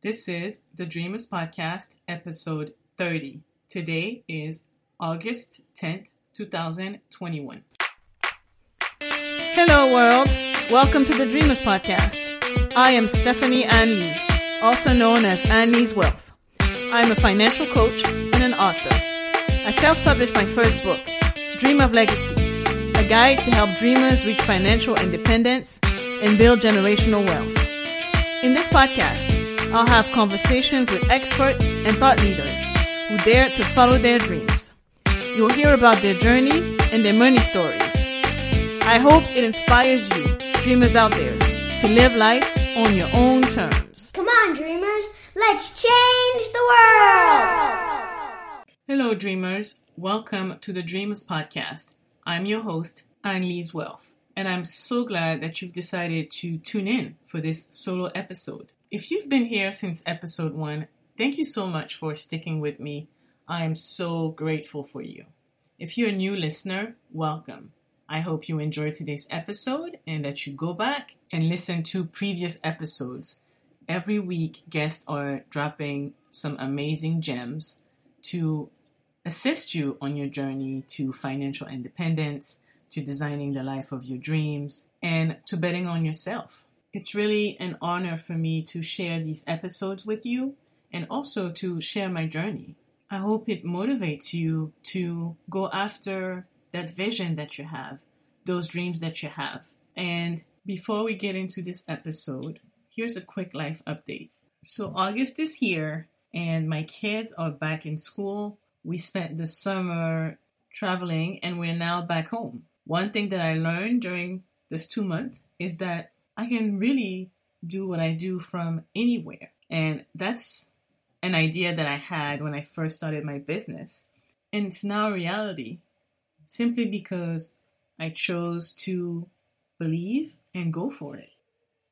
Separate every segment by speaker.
Speaker 1: This is the Dreamers Podcast, episode 30. Today is August 10th, 2021.
Speaker 2: Hello, world. Welcome to the Dreamers Podcast. I am Stephanie Anne-Lyse, also known as Anne-Lyse Wealth. I'm a financial coach and an author. I self-published my first book, Dream of Legacy, a guide to help dreamers reach financial independence and build generational wealth. In this podcast, I'll have conversations with experts and thought leaders who dare to follow their dreams. You'll hear about their journey and their money stories. I hope it inspires you, dreamers out there, to live life on your own terms.
Speaker 3: Come on, dreamers, let's change the world!
Speaker 1: Hello, dreamers. Welcome to the Dreamers Podcast. I'm your host, Anne-Lyse Wealth, and I'm so glad that you've decided to tune in for this solo episode. If you've been here since episode one, thank you so much for sticking with me. I am so grateful for you. If you're a new listener, welcome. I hope you enjoyed today's episode and that you go back and listen to previous episodes. Every week, guests are dropping some amazing gems to assist you on your journey to financial independence, to designing the life of your dreams, and to betting on yourself. It's really an honor for me to share these episodes with you and also to share my journey. I hope it motivates you to go after that vision that you have, those dreams that you have. And before we get into this episode, here's a quick life update. So, August is here, and my kids are back in school. We spent the summer traveling, and we're now back home. One thing that I learned during this two months is that I can really do what I do from anywhere. And that's an idea that I had when I first started my business. And it's now a reality simply because I chose to believe and go for it.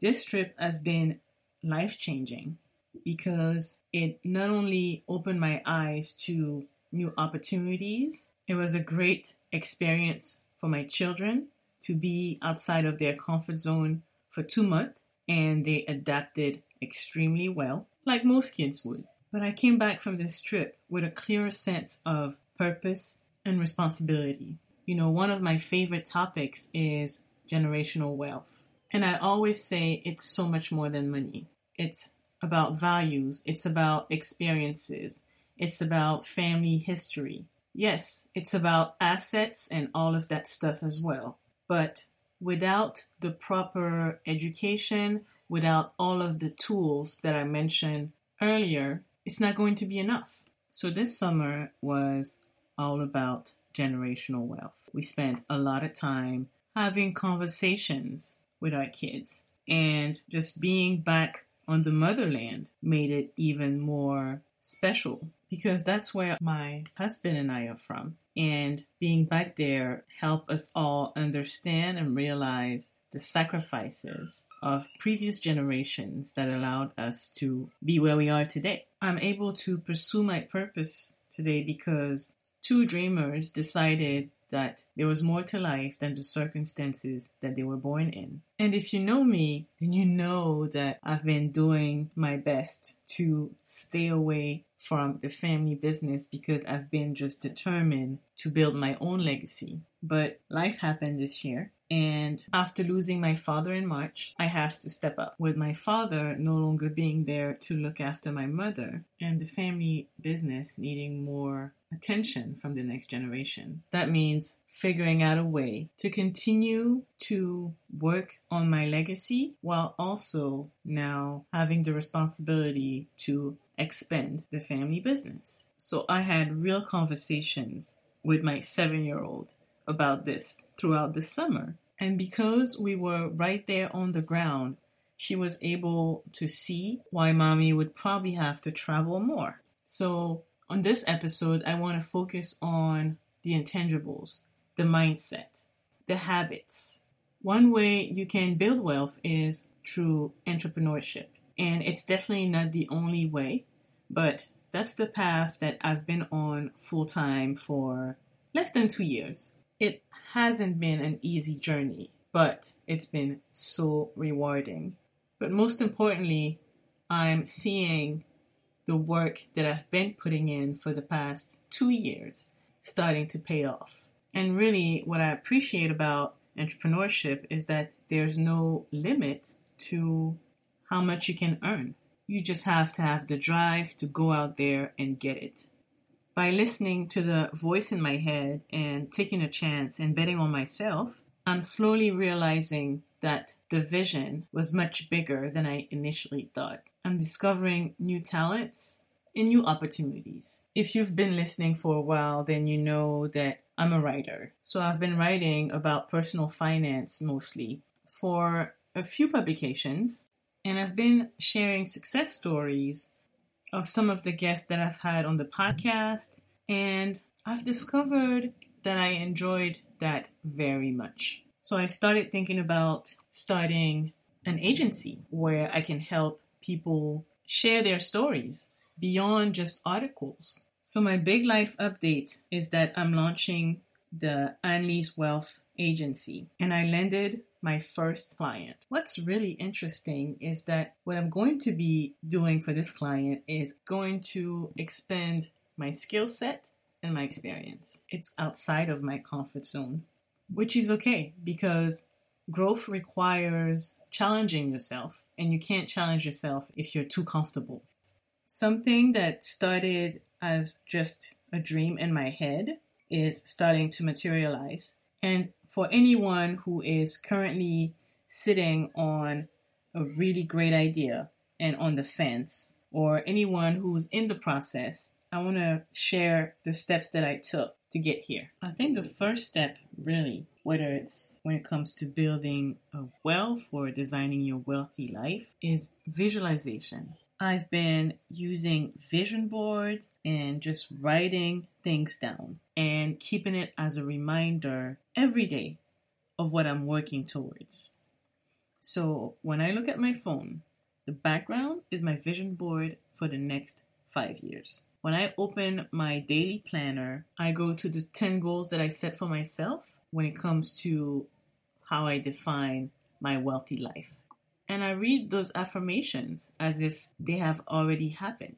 Speaker 1: This trip has been life changing because it not only opened my eyes to new opportunities, it was a great experience for my children to be outside of their comfort zone for two months and they adapted extremely well, like most kids would. But I came back from this trip with a clearer sense of purpose and responsibility. You know, one of my favorite topics is generational wealth. And I always say it's so much more than money. It's about values, it's about experiences, it's about family history. Yes, it's about assets and all of that stuff as well. But without the proper education, without all of the tools that I mentioned earlier, it's not going to be enough. So this summer was all about generational wealth. We spent a lot of time having conversations with our kids and just being back on the motherland made it even more special because that's where my husband and I are from. And being back there help us all understand and realize the sacrifices of previous generations that allowed us to be where we are today. I'm able to pursue my purpose today because two dreamers decided that there was more to life than the circumstances that they were born in. And if you know me, then you know that I've been doing my best to stay away from the family business because I've been just determined to build my own legacy. But life happened this year. And after losing my father in March, I have to step up. With my father no longer being there to look after my mother and the family business needing more attention from the next generation. That means figuring out a way to continue to work on my legacy while also now having the responsibility to expand the family business. So I had real conversations with my seven year old about this throughout the summer. And because we were right there on the ground, she was able to see why mommy would probably have to travel more. So on this episode, I want to focus on the intangibles, the mindset, the habits. One way you can build wealth is through entrepreneurship. And it's definitely not the only way, but that's the path that I've been on full time for less than two years. It hasn't been an easy journey, but it's been so rewarding. But most importantly, I'm seeing the work that I've been putting in for the past two years starting to pay off. And really, what I appreciate about entrepreneurship is that there's no limit to how much you can earn. You just have to have the drive to go out there and get it. By listening to the voice in my head and taking a chance and betting on myself, I'm slowly realizing that the vision was much bigger than I initially thought. I'm discovering new talents and new opportunities. If you've been listening for a while, then you know that I'm a writer. So I've been writing about personal finance mostly for a few publications, and I've been sharing success stories of some of the guests that I've had on the podcast, and I've discovered that I enjoyed that very much. So I started thinking about starting an agency where I can help people share their stories beyond just articles. So my big life update is that I'm launching the Anne-Lyse Wealth Agency and I landed my first client. What's really interesting is that what I'm going to be doing for this client is going to expand my skill set and my experience. It's outside of my comfort zone, which is okay because growth requires challenging yourself, and you can't challenge yourself if you're too comfortable. Something that started as just a dream in my head is starting to materialize. And for anyone who is currently sitting on a really great idea and on the fence, or anyone who's in the process, I want to share the steps that I took to get here. I think the first step, really, whether it's when it comes to building a wealth or designing your wealthy life, is visualization. I've been using vision boards and just writing things down and keeping it as a reminder every day of what I'm working towards. So when I look at my phone, the background is my vision board for the next five years. When I open my daily planner, I go to the 10 goals that I set for myself when it comes to how I define my wealthy life and I read those affirmations as if they have already happened.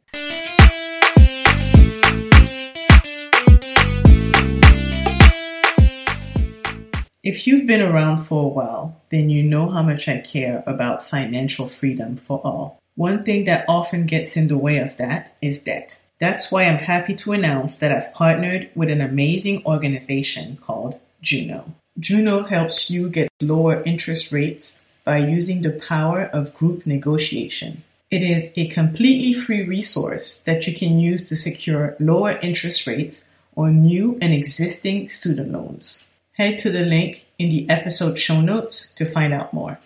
Speaker 1: If you've been around for a while, then you know how much I care about financial freedom for all. One thing that often gets in the way of that is debt. That's why I'm happy to announce that I've partnered with an amazing organization called Juno. Juno helps you get lower interest rates by using the power of group negotiation. It is a completely free resource that you can use to secure lower interest rates on new and existing student loans. Head to the link in the episode show notes to find out more.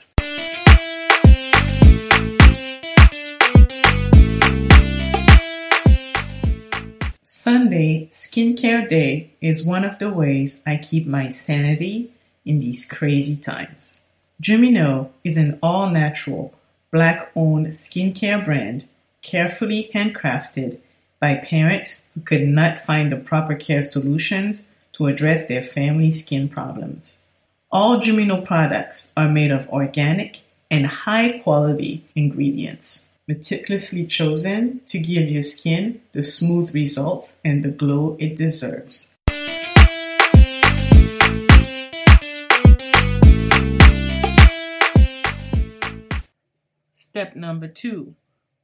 Speaker 1: Sunday, Skincare Day, is one of the ways I keep my sanity in these crazy times. Jumino is an all-natural, black-owned skincare brand carefully handcrafted by parents who could not find the proper care solutions to address their family skin problems. All Jumino products are made of organic and high-quality ingredients, meticulously chosen to give your skin the smooth results and the glow it deserves. Step number two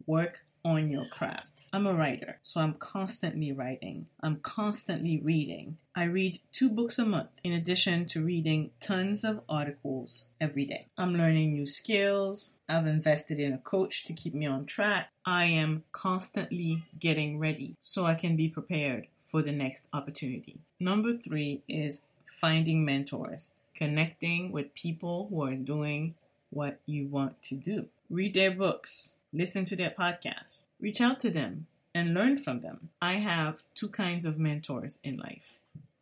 Speaker 1: work on your craft. I'm a writer, so I'm constantly writing. I'm constantly reading. I read two books a month in addition to reading tons of articles every day. I'm learning new skills. I've invested in a coach to keep me on track. I am constantly getting ready so I can be prepared for the next opportunity. Number three is finding mentors, connecting with people who are doing what you want to do. Read their books, listen to their podcasts, reach out to them, and learn from them. I have two kinds of mentors in life.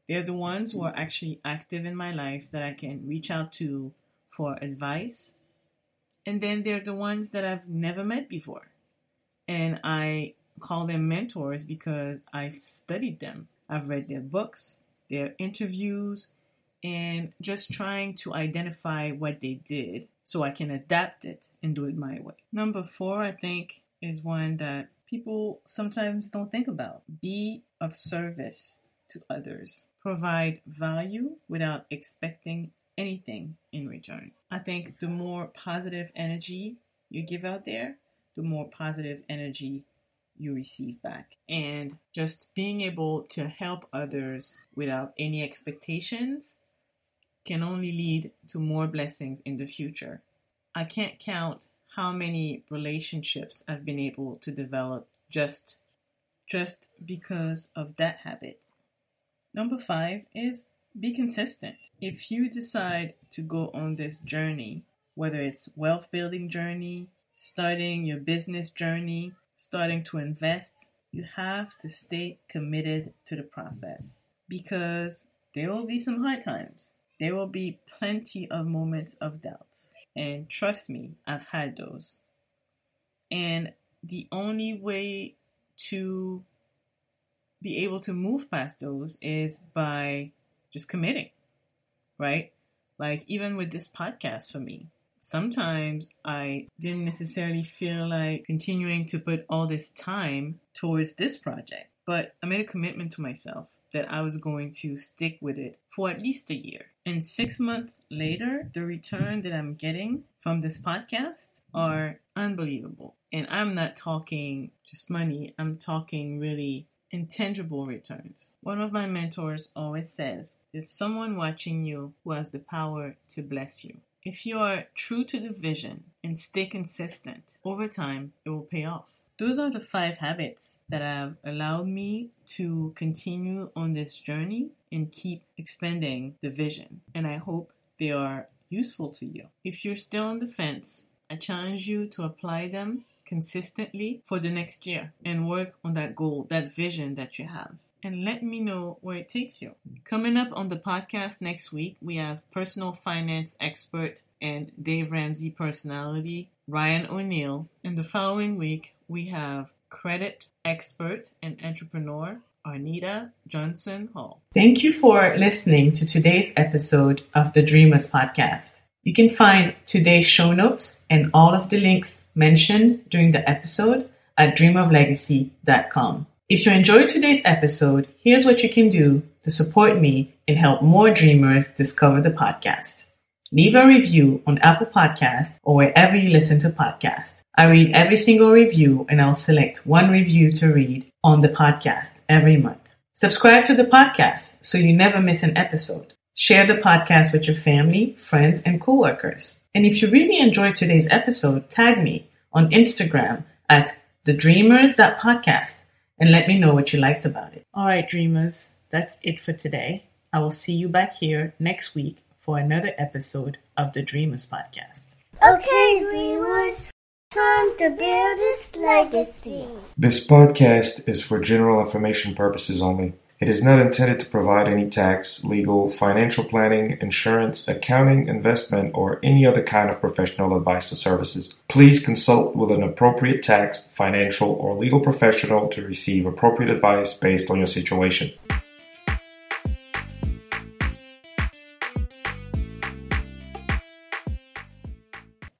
Speaker 1: They're the ones who are actually active in my life that I can reach out to for advice. And then they're the ones that I've never met before. And I call them mentors because I've studied them. I've read their books, their interviews, and just trying to identify what they did so I can adapt it and do it my way. Number four, I think, is one that people sometimes don't think about. Be of service to others. Provide value without expecting anything in return. I think the more positive energy you give out there, the more positive energy you receive back. And just being able to help others without any expectations can only lead to more blessings in the future. I can't count how many relationships I've been able to develop just just because of that habit. Number 5 is be consistent. If you decide to go on this journey, whether it's wealth building journey, starting your business journey, starting to invest, you have to stay committed to the process because there will be some hard times. There will be plenty of moments of doubts. And trust me, I've had those. And the only way to be able to move past those is by just committing, right? Like, even with this podcast for me, sometimes I didn't necessarily feel like continuing to put all this time towards this project, but I made a commitment to myself that I was going to stick with it for at least a year. And six months later, the return that I'm getting from this podcast are unbelievable. And I'm not talking just money, I'm talking really intangible returns. One of my mentors always says, There's someone watching you who has the power to bless you. If you are true to the vision and stay consistent, over time it will pay off. Those are the five habits that have allowed me to continue on this journey and keep expanding the vision. And I hope they are useful to you. If you're still on the fence, I challenge you to apply them consistently for the next year and work on that goal, that vision that you have and let me know where it takes you. Coming up on the podcast next week, we have personal finance expert and Dave Ramsey personality, Ryan O'Neill. And the following week, we have credit expert and entrepreneur, Arnita Johnson Hall. Thank you for listening to today's episode of the Dreamers Podcast. You can find today's show notes and all of the links mentioned during the episode at dreamoflegacy.com. If you enjoyed today's episode, here's what you can do to support me and help more dreamers discover the podcast. Leave a review on Apple Podcast or wherever you listen to podcasts. I read every single review and I'll select one review to read on the podcast every month. Subscribe to the podcast so you never miss an episode. Share the podcast with your family, friends, and coworkers. And if you really enjoyed today's episode, tag me on Instagram at thedreamers.podcast and let me know what you liked about it. All right, dreamers, that's it for today. I will see you back here next week for another episode of the Dreamers Podcast.
Speaker 3: Okay, dreamers, time to build this legacy.
Speaker 4: This podcast is for general information purposes only. It is not intended to provide any tax, legal, financial planning, insurance, accounting, investment, or any other kind of professional advice or services. Please consult with an appropriate tax, financial, or legal professional to receive appropriate advice based on your situation.